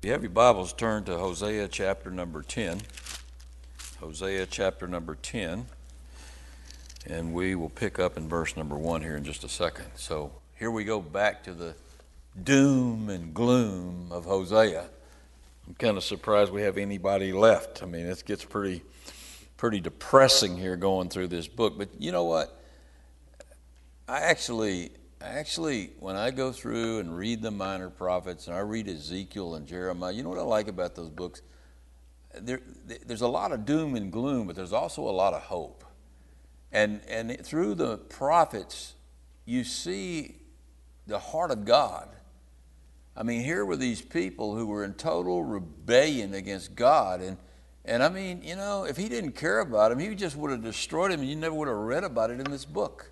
If you have your Bibles, turn to Hosea chapter number 10. Hosea chapter number 10. And we will pick up in verse number 1 here in just a second. So here we go back to the doom and gloom of Hosea. I'm kind of surprised we have anybody left. I mean, it gets pretty pretty depressing here going through this book. But you know what? I actually actually, when I go through and read the minor prophets, and I read Ezekiel and Jeremiah, you know what I like about those books? There, there's a lot of doom and gloom, but there's also a lot of hope. And, and through the prophets, you see the heart of God. I mean, here were these people who were in total rebellion against God. And, and I mean, you know, if he didn't care about them, he just would have destroyed them, and you never would have read about it in this book.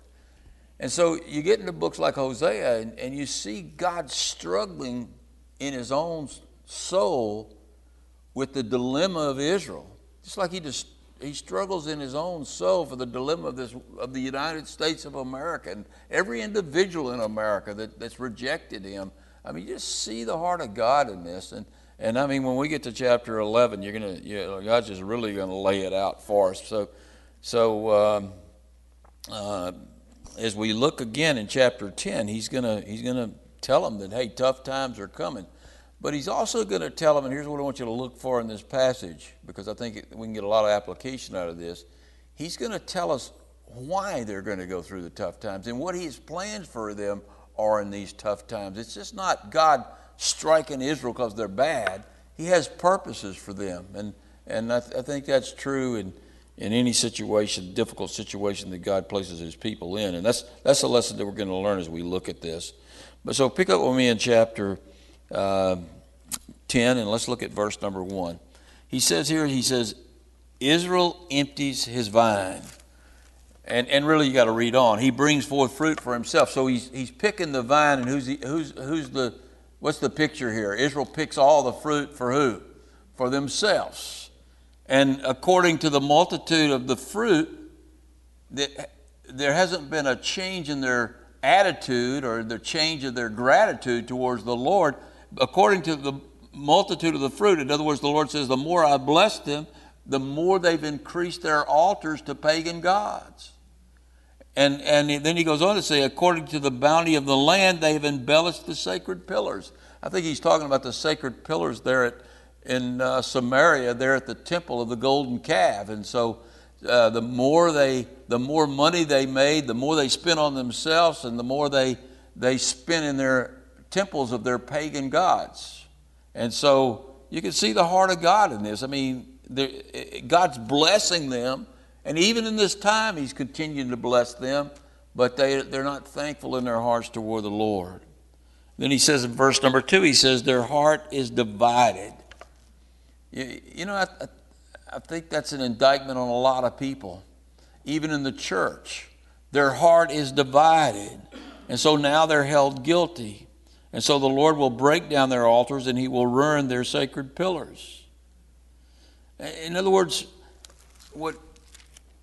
And so you get into books like Hosea and, and you see God struggling in his own soul with the dilemma of Israel. Just like he just he struggles in his own soul for the dilemma of this of the United States of America and every individual in America that, that's rejected him. I mean, you just see the heart of God in this. And and I mean, when we get to chapter 11, you're gonna, you know, God's just really gonna lay it out for us. So, so um, uh, as we look again in chapter 10, he's going he's gonna tell them that, hey, tough times are coming. But he's also going to tell them, and here's what I want you to look for in this passage, because I think we can get a lot of application out of this. He's going to tell us why they're going to go through the tough times and what his plans for them are in these tough times. It's just not God striking Israel because they're bad. He has purposes for them. And, and I, th- I think that's true in, in any situation, difficult situation that God places his people in. And that's, that's a lesson that we're going to learn as we look at this. But so pick up with me in chapter uh, 10 and let's look at verse number 1. He says here, he says, Israel empties his vine. And, and really, you got to read on. He brings forth fruit for himself. So he's, he's picking the vine, and who's, he, who's, who's the, what's the picture here? Israel picks all the fruit for who? For themselves. And according to the multitude of the fruit, there hasn't been a change in their attitude or the change of their gratitude towards the Lord. According to the multitude of the fruit, in other words, the Lord says, the more I bless them, the more they've increased their altars to pagan gods. And, and then he goes on to say, according to the bounty of the land, they've embellished the sacred pillars. I think he's talking about the sacred pillars there at in uh, Samaria there at the temple of the golden calf. And so uh, the more they, the more money they made, the more they spent on themselves, and the more they they spent in their temples of their pagan gods. And so you can see the heart of God in this. I mean, God's blessing them, and even in this time, He's continuing to bless them, but they, they're not thankful in their hearts toward the Lord. Then He says in verse number two, He says, Their heart is divided. You, you know, I, I think that's an indictment on a lot of people, even in the church. Their heart is divided, and so now they're held guilty. And so the Lord will break down their altars and he will ruin their sacred pillars. In other words, what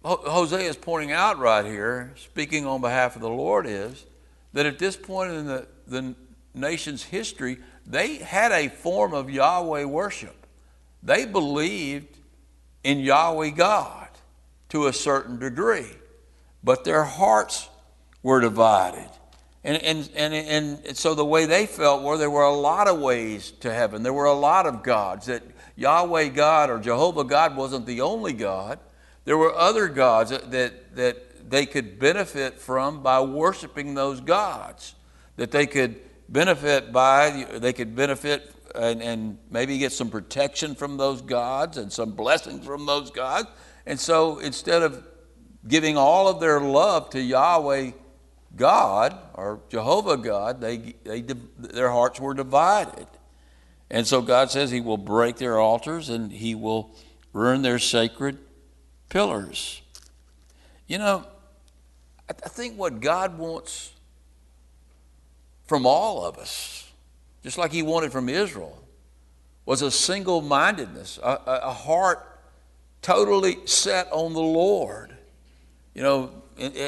Hosea is pointing out right here, speaking on behalf of the Lord, is that at this point in the, the nation's history, they had a form of Yahweh worship. They believed in Yahweh God to a certain degree, but their hearts were divided. And, and, and, and so the way they felt were there were a lot of ways to heaven. There were a lot of gods. That Yahweh God or Jehovah God wasn't the only God. There were other gods that, that, that they could benefit from by worshiping those gods. That they could benefit by, they could benefit and, and maybe get some protection from those gods and some blessings from those gods. And so instead of giving all of their love to Yahweh God or Jehovah God, they, they, their hearts were divided. And so God says He will break their altars and He will ruin their sacred pillars. You know, I think what God wants from all of us just like he wanted from Israel, was a single mindedness, a, a, heart totally set on the Lord. You know,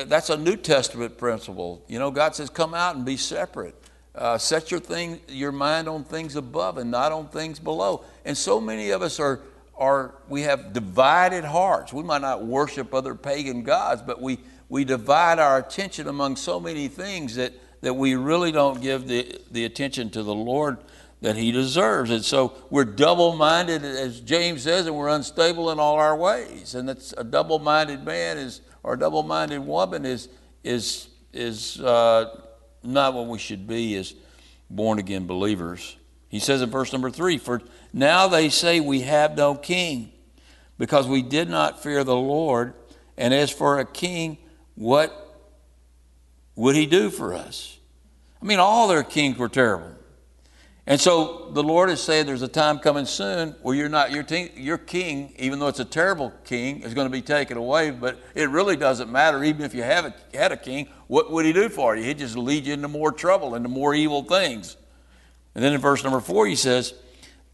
that's a New Testament principle. You know, God says, come out and be separate. Uh, set your thing, your mind on things above and not on things below. And so many of us are, are we have divided hearts. We might not worship other pagan gods, but we, we divide our attention among so many things that, that we really don't give the, the attention to the Lord that he deserves. And so we're double minded, as James says, and we're unstable in all our ways. And that's a double minded man is, or a double minded woman is, is, is uh, not what we should be as born again believers. He says in verse number three, For now they say we have no king, because we did not fear the Lord. And as for a king, what would he do for us? I mean, all their kings were terrible. And so the Lord is saying there's a time coming soon where you're not your, te- your king, even though it's a terrible king, is going to be taken away. But it really doesn't matter. Even if you have a, had a king, what would he do for you? He'd just lead you into more trouble, into more evil things. And then in verse number four, he says,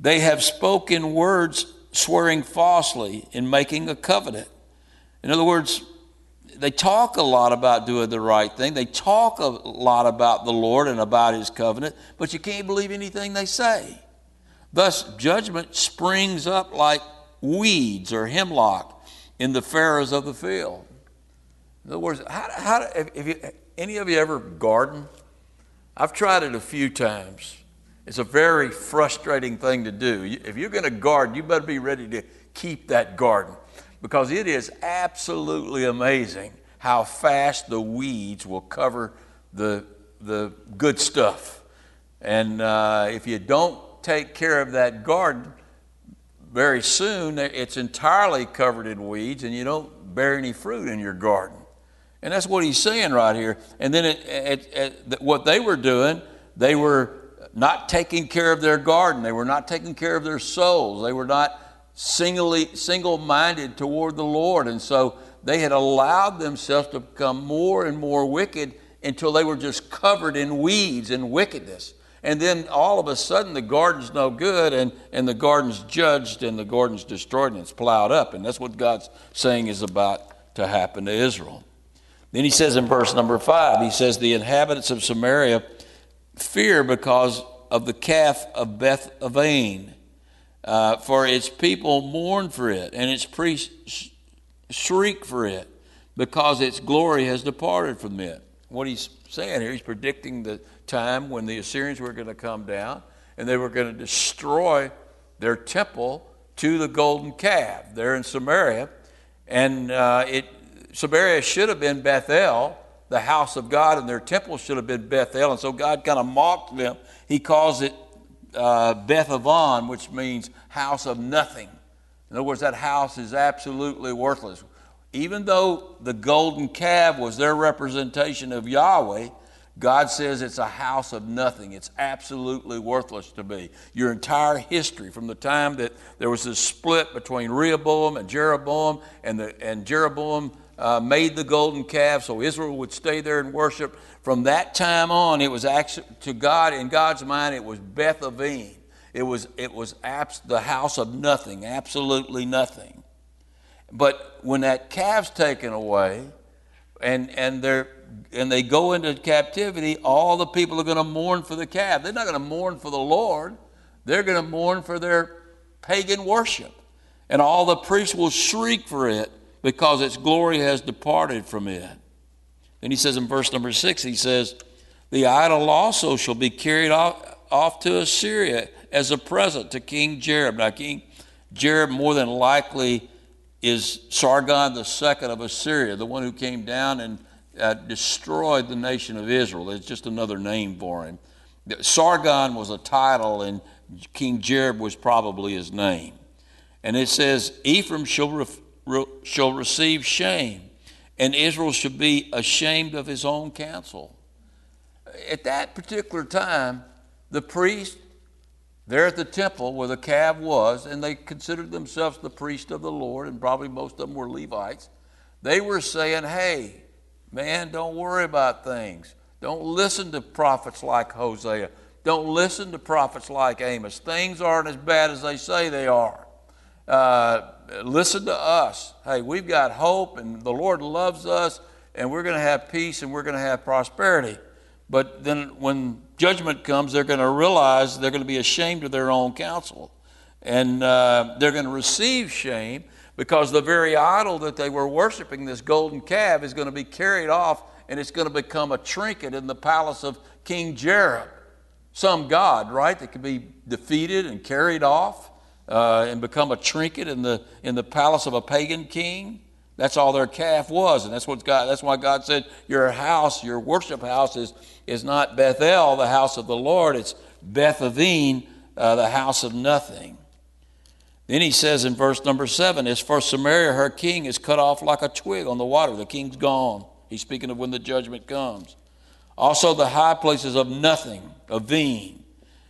They have spoken words swearing falsely in making a covenant. In other words, they talk a lot about doing the right thing. They talk a lot about the Lord and about His covenant, but you can't believe anything they say. Thus, judgment springs up like weeds or hemlock in the furrows of the field. In other words, how, how, if you, any of you ever garden? I've tried it a few times. It's a very frustrating thing to do. If you're going to garden, you better be ready to keep that garden because it is absolutely amazing how fast the weeds will cover the, the good stuff. And uh, if you don't take care of that garden, very soon it's entirely covered in weeds and you don't bear any fruit in your garden. And that's what he's saying right here. And then it, it, it, what they were doing, they were not taking care of their garden. They were not taking care of their souls. They were not singly, single-minded toward the Lord. And so they had allowed themselves to become more and more wicked until they were just covered in weeds and wickedness. And then all of a sudden the garden's no good and, and the garden's judged and the garden's destroyed and it's plowed up. And that's what God's saying is about to happen to Israel. Then he says in verse number five, he says, The inhabitants of Samaria fear because of the calf of Beth Aven uh, for its people mourn for it, and its priests shriek for it, because its glory has departed from it. What he's saying here, he's predicting the time when the Assyrians were going to come down and they were going to destroy their temple to the golden calf there in Samaria. And uh, it, Samaria should have been Bethel, the house of God, and their temple should have been Bethel. And so God kind of mocked them. He calls it uh, Beth Aven, which means house of nothing. In other words, that house is absolutely worthless. Even though the golden calf was their representation of Yahweh, God says it's a house of nothing. It's absolutely worthless to be. Your entire history, from the time that there was this split between Rehoboam and Jeroboam, and, the, and Jeroboam uh, made the golden calf so Israel would stay there and worship. From that time on, it was actually, to God, in God's mind, it was Beth. It was, it was abs- the house of nothing, absolutely nothing. But when that calf's taken away and, and, they're, and they go into captivity, all the people are going to mourn for the calf. They're not going to mourn for the Lord, they're going to mourn for their pagan worship. And all the priests will shriek for it because its glory has departed from it. Then he says in verse number six, he says, The idol also shall be carried off, off to Assyria as a present to King Jareb. Now, King Jareb more than likely is Sargon II of Assyria, the one who came down and uh, destroyed the nation of Israel. It's just another name for him. Sargon was a title, and King Jareb was probably his name. And it says, Ephraim shall ref- shall receive shame, and Israel should be ashamed of his own counsel. At that particular time, the priest there at the temple where the calf was, and they considered themselves the priest of the Lord, and probably most of them were Levites, they were saying, Hey, man, don't worry about things. Don't listen to prophets like Hosea. Don't listen to prophets like Amos. Things aren't as bad as they say they are. Uh, listen to us. Hey, we've got hope and the Lord loves us and we're going to have peace and we're going to have prosperity. But then when judgment comes, they're going to realize they're going to be ashamed of their own counsel. And uh, they're going to receive shame because the very idol that they were worshiping, this golden calf, is going to be carried off and it's going to become a trinket in the palace of King Jareb. Some god, right, that can be defeated and carried off uh, and become a trinket in the, in the palace of a pagan king. That's all their calf was, and that's what God. That's why God said, "Your house, your worship house, is is not Bethel, the house of the Lord. It's Bethaven, uh, the house of nothing." Then he says in verse number seven, "As for Samaria, her king is cut off like a twig on the water. The king's gone." He's speaking of when the judgment comes. Also, the high places of nothing, Aven,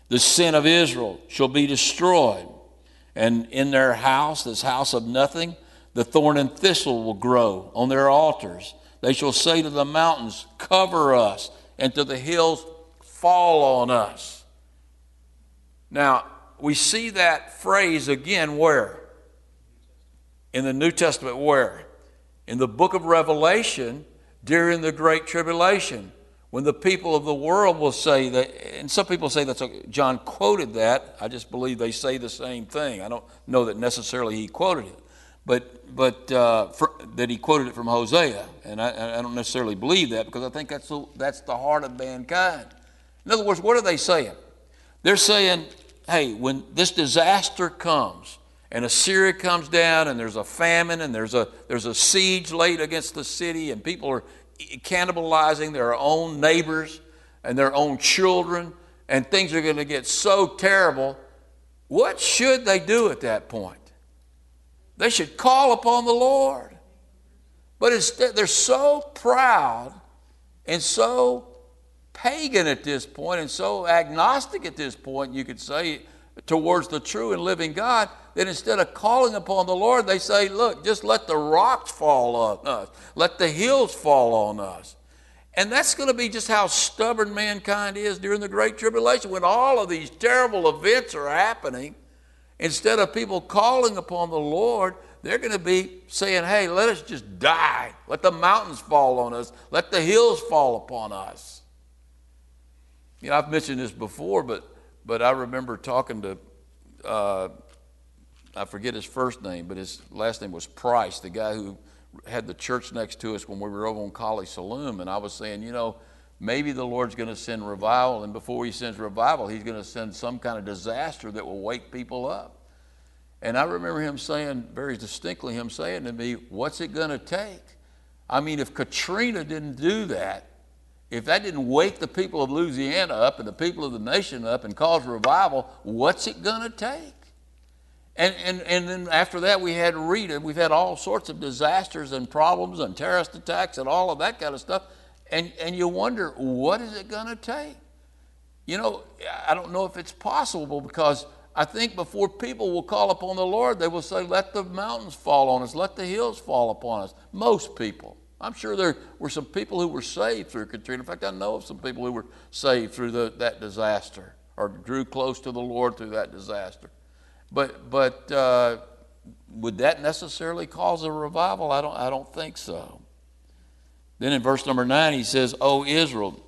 the sin of Israel, shall be destroyed. And in their house, this house of nothing, the thorn and thistle will grow on their altars. They shall say to the mountains, Cover us, and to the hills, Fall on us. Now, we see that phrase again where? In the New Testament, where? In the book of Revelation during the Great Tribulation when the people of the world will say that, and some people say that John quoted that. I just believe they say the same thing. I don't know that necessarily he quoted it, but but uh, for, that he quoted it from Hosea, and I, I, don't necessarily believe that because I think that's the, that's the heart of mankind. In other words, what are they saying? They're saying, hey, when this disaster comes and Assyria comes down and there's a famine and there's a there's a siege laid against the city and people are cannibalizing their own neighbors and their own children, and things are going to get so terrible. What should they do at that point? They should call upon the Lord. But instead, they're so proud and so pagan at this point and so agnostic at this point, you could say, towards the true and living God, that instead of calling upon the Lord, they say, Look, just let the rocks fall on us, let the hills fall on us. And that's going to be just how stubborn mankind is during the Great Tribulation. When all of these terrible events are happening, instead of people calling upon the Lord, they're going to be saying, Hey, let us just die. Let the mountains fall on us. Let the hills fall upon us. You know, I've mentioned this before, but, but I remember talking to uh, I forget his first name, but his last name was Price, the guy who had the church next to us when we were over on College Saloon. And I was saying, you know, maybe the Lord's going to send revival, and before he sends revival, he's going to send some kind of disaster that will wake people up. And I remember him saying, very distinctly, him saying to me, What's it going to take? I mean, if Katrina didn't do that, if that didn't wake the people of Louisiana up and the people of the nation up and cause revival, what's it going to take? And, and, and then after that, we had Rita. We've had all sorts of disasters and problems and terrorist attacks and all of that kind of stuff. And, and you wonder, what is it going to take? You know, I don't know if it's possible because I think before people will call upon the Lord, they will say, Let the mountains fall on us, let the hills fall upon us. Most people. I'm sure there were some people who were saved through Katrina. In fact, I know of some people who were saved through the, that disaster or drew close to the Lord through that disaster. But, but uh, would that necessarily cause a revival? I don't, I don't think so. Then in verse number nine, he says, O Israel,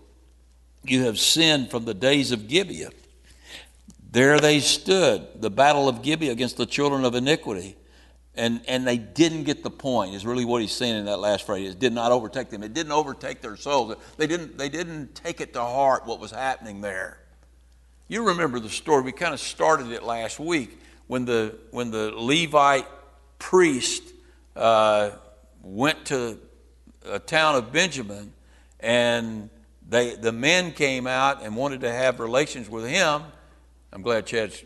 you have sinned from the days of Gibeah. There they stood, the battle of Gibeah against the children of iniquity. And, and they didn't get the point, is really what he's saying in that last phrase. It did not overtake them. It didn't overtake their souls. They didn't, they didn't take it to heart what was happening there. You remember the story. We kind of started it last week when the, when the Levite priest uh, went to a town of Benjamin and they, the men came out and wanted to have relations with him. I'm glad Chad's,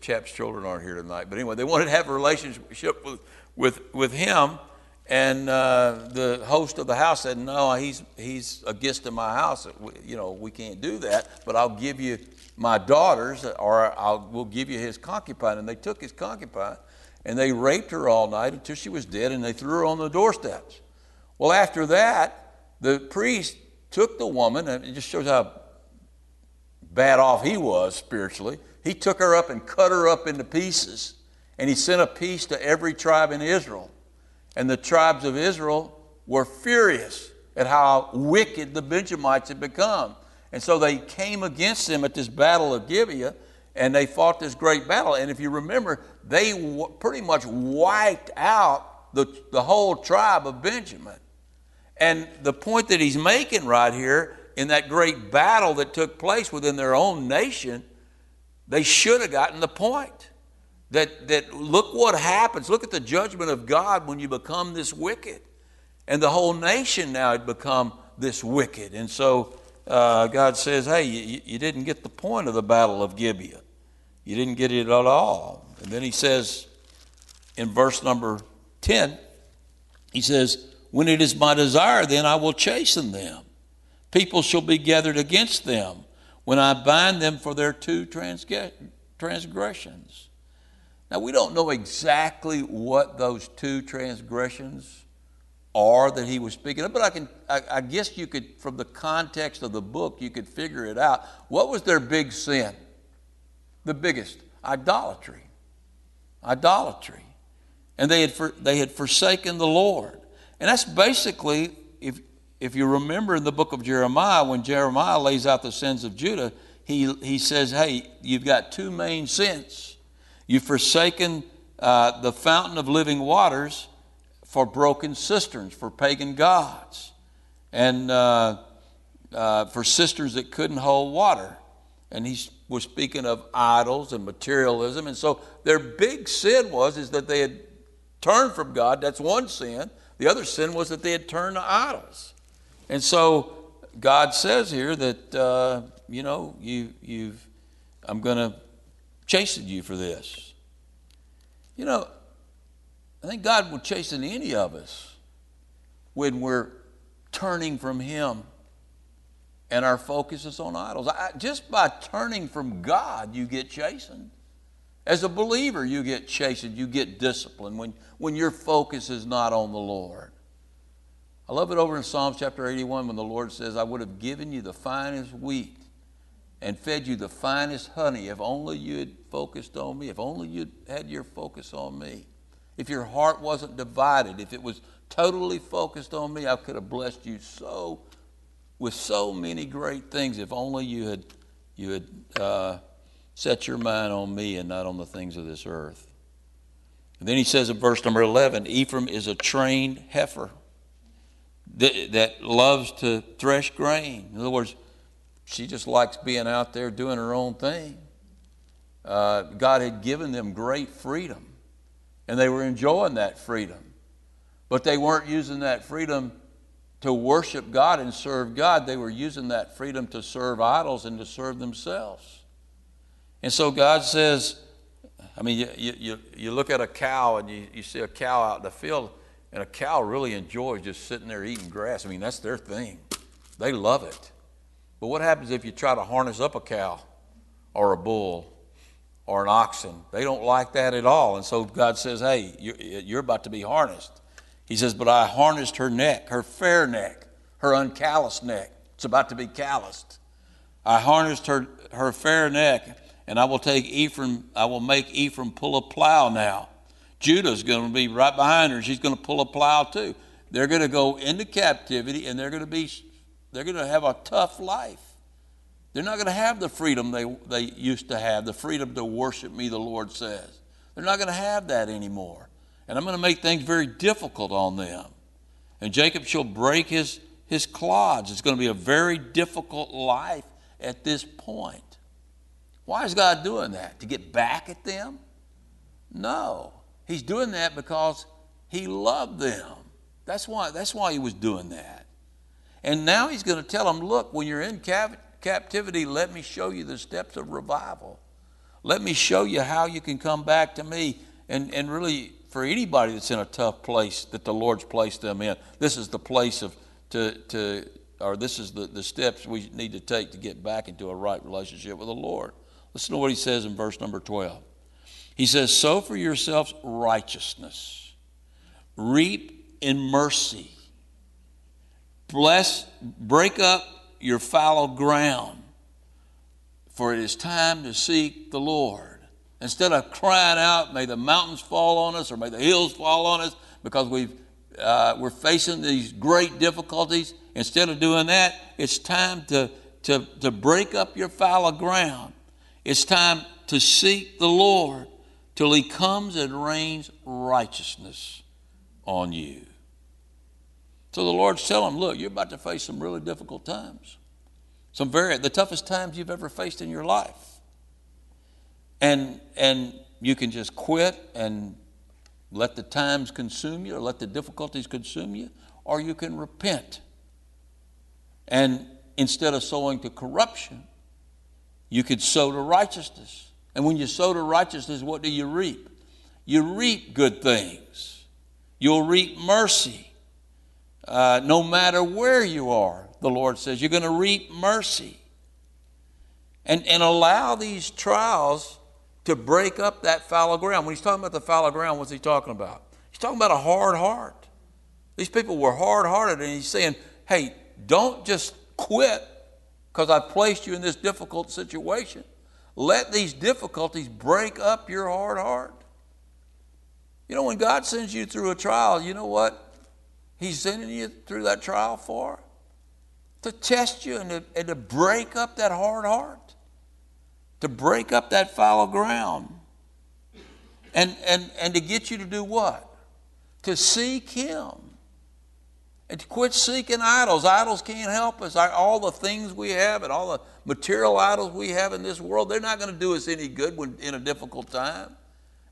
Chap's children aren't here tonight. But anyway, they wanted to have a relationship with, with, with him. And uh, the host of the house said, No, he's, he's a guest in my house. You know, we can't do that, but I'll give you my daughters, or I'll, we'll give you his concubine. And they took his concubine and they raped her all night until she was dead and they threw her on the doorsteps. Well, after that, the priest took the woman, and it just shows how bad off he was spiritually. He took her up and cut her up into pieces, and he sent a piece to every tribe in Israel. And the tribes of Israel were furious at how wicked the Benjamites had become. And so they came against them at this battle of Gibeah, and they fought this great battle. And if you remember, they w- pretty much wiped out the, the whole tribe of Benjamin. And the point that he's making right here in that great battle that took place within their own nation, they should have gotten the point. That, that look what happens. Look at the judgment of God when you become this wicked. And the whole nation now had become this wicked. And so uh, God says, hey, you, you didn't get the point of the battle of Gibeah. You didn't get it at all. And then he says in verse number 10, he says, When it is my desire, then I will chasten them. People shall be gathered against them when I bind them for their two transgressions. Now, we don't know exactly what those two transgressions are that he was speaking of, but I, can, I, I guess you could, from the context of the book, you could figure it out. What was their big sin? The biggest idolatry. Idolatry. And they had, for, they had forsaken the Lord. And that's basically, if, if you remember in the book of Jeremiah, when Jeremiah lays out the sins of Judah, he, he says, hey, you've got two main sins You've forsaken uh, the fountain of living waters for broken cisterns, for pagan gods, and uh, uh, for cisterns that couldn't hold water. And he was speaking of idols and materialism. And so their big sin was is that they had turned from God. That's one sin. The other sin was that they had turned to idols. And so God says here that, uh, you know, you, you've, I'm going to chasten you for this. You know, I think God will chasten any of us when we're turning from Him and our focus is on idols. I, just by turning from God, you get chastened. As a believer, you get chastened, you get disciplined when, when your focus is not on the Lord. I love it over in Psalms chapter 81 when the Lord says, I would have given you the finest wheat and fed you the finest honey if only you had focused on me, if only you had your focus on me. If your heart wasn't divided, if it was totally focused on me, I could have blessed you so with so many great things if only you had you had uh, set your mind on me and not on the things of this earth. And then he says in verse number 11 Ephraim is a trained heifer that, that loves to thresh grain. In other words, she just likes being out there doing her own thing. Uh, God had given them great freedom, and they were enjoying that freedom. But they weren't using that freedom to worship God and serve God. They were using that freedom to serve idols and to serve themselves. And so God says, I mean, you, you, you look at a cow and you, you see a cow out in the field, and a cow really enjoys just sitting there eating grass. I mean, that's their thing. They love it. But what happens if you try to harness up a cow or a bull or an oxen? They don't like that at all. And so God says, hey, you're, about to be harnessed. He says, but I harnessed her neck, her fair neck, her uncalloused neck. It's about to be calloused. I harnessed her, her fair neck, and I will take Ephraim, I will make Ephraim pull a plow now. Judah's going to be right behind her. She's going to pull a plow too. They're going to go into captivity, and they're going to be they're going to have a tough life. They're not going to have the freedom they, they used to have, the freedom to worship me, the Lord says. They're not going to have that anymore. And I'm going to make things very difficult on them. And Jacob shall break his, his clods. It's going to be a very difficult life at this point. Why is God doing that? To get back at them? No. He's doing that because he loved them. That's why, that's why he was doing that. And now he's going to tell them, look, when you're in captivity, let me show you the steps of revival. Let me show you how you can come back to me. And, and really, for anybody that's in a tough place that the Lord's placed them in, this is the place of, to, to or this is the, the steps we need to take to get back into a right relationship with the Lord. Listen to what he says in verse number 12. He says, Sow for yourselves righteousness, reap in mercy Bless, break up your fallow ground, for it is time to seek the Lord. Instead of crying out, may the mountains fall on us or may the hills fall on us because we've, uh, we're facing these great difficulties, instead of doing that, it's time to, to, to break up your fallow ground. It's time to seek the Lord till he comes and rains righteousness on you. So the Lord's telling him, look, you're about to face some really difficult times. Some very the toughest times you've ever faced in your life. And and you can just quit and let the times consume you or let the difficulties consume you, or you can repent. And instead of sowing to corruption, you could sow to righteousness. And when you sow to righteousness, what do you reap? You reap good things. You'll reap mercy. Uh, no matter where you are, the Lord says, you're going to reap mercy. And, and allow these trials to break up that fallow ground. When he's talking about the fallow ground, what's he talking about? He's talking about a hard heart. These people were hard hearted, and he's saying, hey, don't just quit because I've placed you in this difficult situation. Let these difficulties break up your hard heart. You know, when God sends you through a trial, you know what He's sending you through that trial for? To test you and to, and to break up that hard heart, to break up that fallow ground, and, and, and to get you to do what? To seek Him and to quit seeking idols. Idols can't help us. All the things we have and all the material idols we have in this world, they're not going to do us any good when, in a difficult time.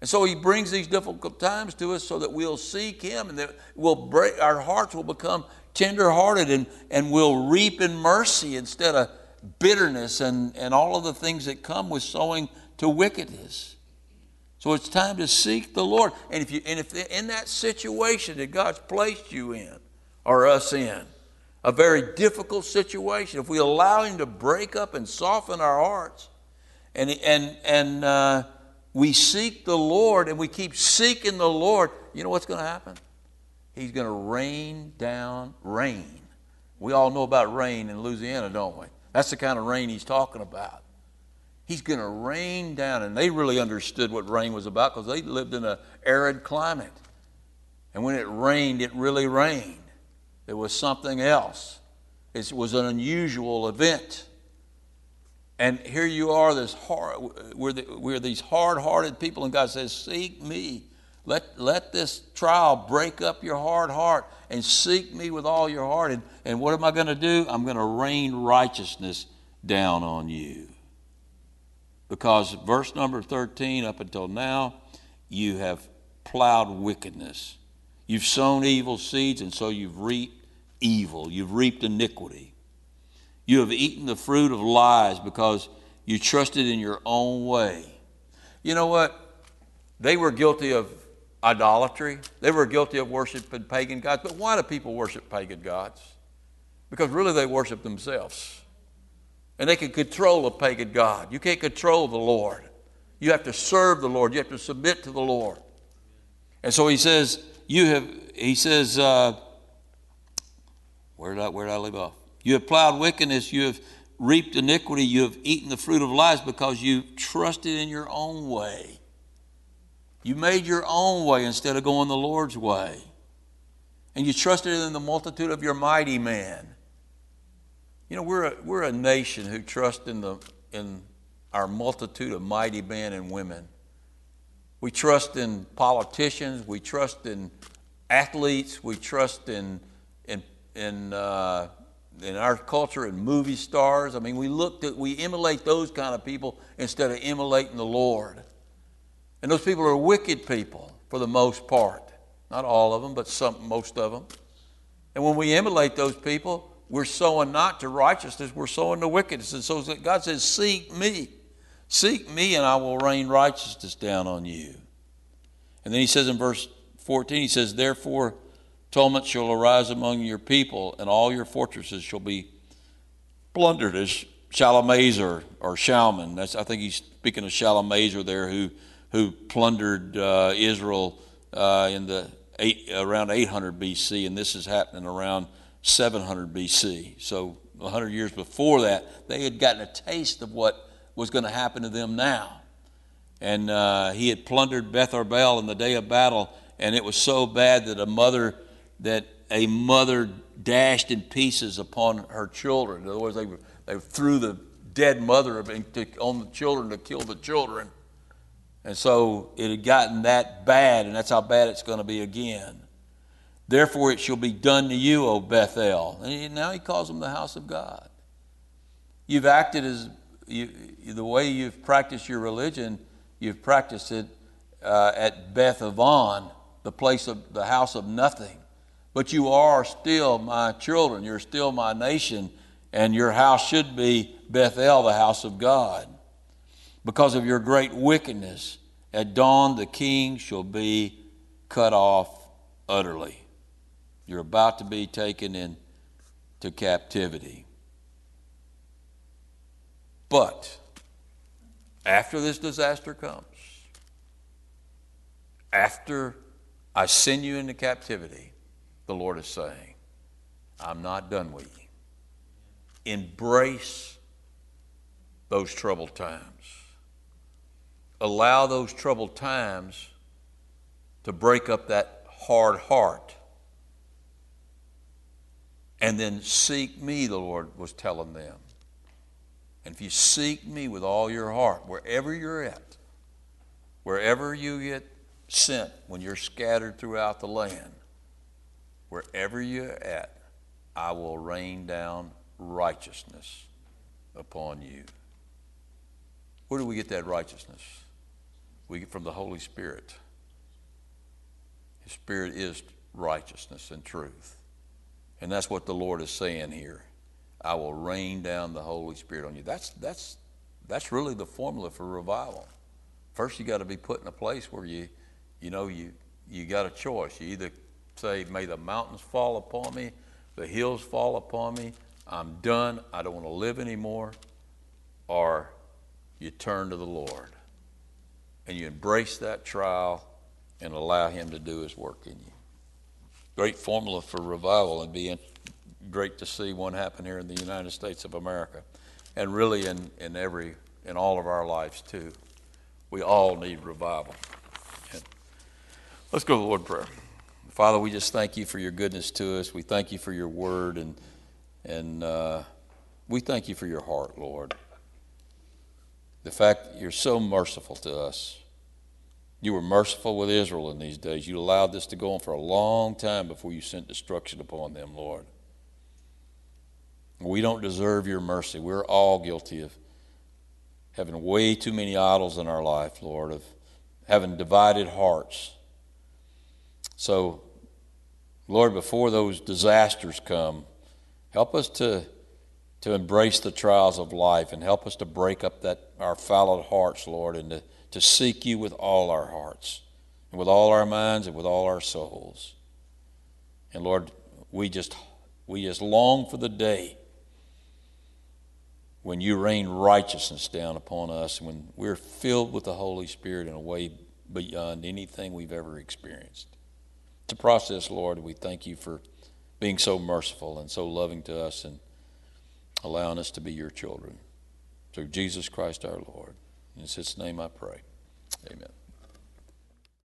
And so he brings these difficult times to us so that we'll seek him and that we'll break, our hearts will become tenderhearted and, and we'll reap in mercy instead of bitterness and, and all of the things that come with sowing to wickedness. So it's time to seek the Lord. And if you and if in that situation that God's placed you in, or us in. A very difficult situation. If we allow Him to break up and soften our hearts, and, and, and uh, we seek the Lord and we keep seeking the Lord, you know what's going to happen? He's going to rain down rain. We all know about rain in Louisiana, don't we? That's the kind of rain he's talking about. He's going to rain down, and they really understood what rain was about because they lived in an arid climate. And when it rained, it really rained. It was something else. It was an unusual event. And here you are, this hard, we're, the, we're these hard hearted people, and God says, Seek me. Let, let this trial break up your hard heart and seek me with all your heart. And, and what am I going to do? I'm going to rain righteousness down on you. Because verse number 13, up until now, you have plowed wickedness. You've sown evil seeds, and so you've reaped evil. You've reaped iniquity. You have eaten the fruit of lies because you trusted in your own way. You know what? They were guilty of idolatry. They were guilty of worshiping pagan gods. But why do people worship pagan gods? Because really they worship themselves. And they can control a pagan God. You can't control the Lord. You have to serve the Lord. You have to submit to the Lord. And so he says, you have, he says, uh, where did, I, where did I leave off? You have plowed wickedness, you have reaped iniquity, you have eaten the fruit of lies because you trusted in your own way. You made your own way instead of going the Lord's way. And you trusted in the multitude of your mighty man. You know, we're a, we're a nation who trust in, the, in our multitude of mighty men and women. We trust in politicians. We trust in athletes. We trust in, in, in, uh, in our culture in movie stars. I mean, we look at, we emulate those kind of people instead of emulating the Lord. And those people are wicked people for the most part. Not all of them, but some, most of them. And when we emulate those people, we're sowing not to righteousness, we're sowing to wickedness. And so God says, Seek me. Seek me and I will rain righteousness down on you. And then he says in verse 14, he says, Therefore, tumult shall arise among your people, and all your fortresses shall be plundered as Shalmaneser or Shalman. That's, I think he's speaking of Shalmaneser there, who, who plundered uh, Israel uh, in the eight, around 800 BC, and this is happening around 700 BC. So 100 years before that, they had gotten a taste of what was going to happen to them now. And uh, he had plundered Beth Arbel in the day of battle, and it was so bad that a mother that a mother dashed in pieces upon her children. In other words, they they threw the dead mother on the children to kill the children. And so it had gotten that bad, and that's how bad it's going to be again. Therefore, it shall be done to you, O Bethel. And now he calls them the house of God. You've acted as you, the way you've practiced your religion, you've practiced it uh, at Beth Aven, the place of the house of nothing. But you are still my children. You're still my nation, and your house should be Bethel, the house of God. Because of your great wickedness, at dawn the king shall be cut off utterly. You're about to be taken into captivity. But after this disaster comes, after I send you into captivity, the Lord is saying, I'm not done with you. Embrace those troubled times. Allow those troubled times to break up that hard heart and then seek me, the Lord was telling them. And if you seek me with all your heart, wherever you're at, wherever you get sent when you're scattered throughout the land, wherever you're at, I will rain down righteousness upon you. Where do we get that righteousness? We get from the Holy Spirit. His Spirit is righteousness and truth. And that's what the Lord is saying here. I will rain down the Holy Spirit on you. That's, that's, that's really the formula for revival. First, you got to be put in a place where you, you know, you, you got a choice. You either say, May the mountains fall upon me, the hills fall upon me, I'm done, I don't want to live anymore, or you turn to the Lord and you embrace that trial and allow Him to do His work in you great formula for revival and be great to see one happen here in the United States of America and really in, in every in all of our lives too. We all need revival. And let's go to the Lord prayer. Father, we just thank you for your goodness to us. We thank you for your word and and uh, we thank you for your heart, Lord. The fact that you're so merciful to us. You were merciful with Israel in these days. You allowed this to go on for a long time before you sent destruction upon them, Lord. We don't deserve your mercy. We're all guilty of having way too many idols in our life, Lord, of having divided hearts. So, Lord, before those disasters come, help us to, to embrace the trials of life and help us to break up that our fallow hearts, Lord, and to to seek you with all our hearts and with all our minds and with all our souls. And Lord, we just we just long for the day when you rain righteousness down upon us when we're filled with the Holy Spirit in a way beyond anything we've ever experienced. It's a process, Lord. We thank you for being so merciful and so loving to us and allowing us to be your children. Through Jesus Christ our Lord. In his name I pray. Amen.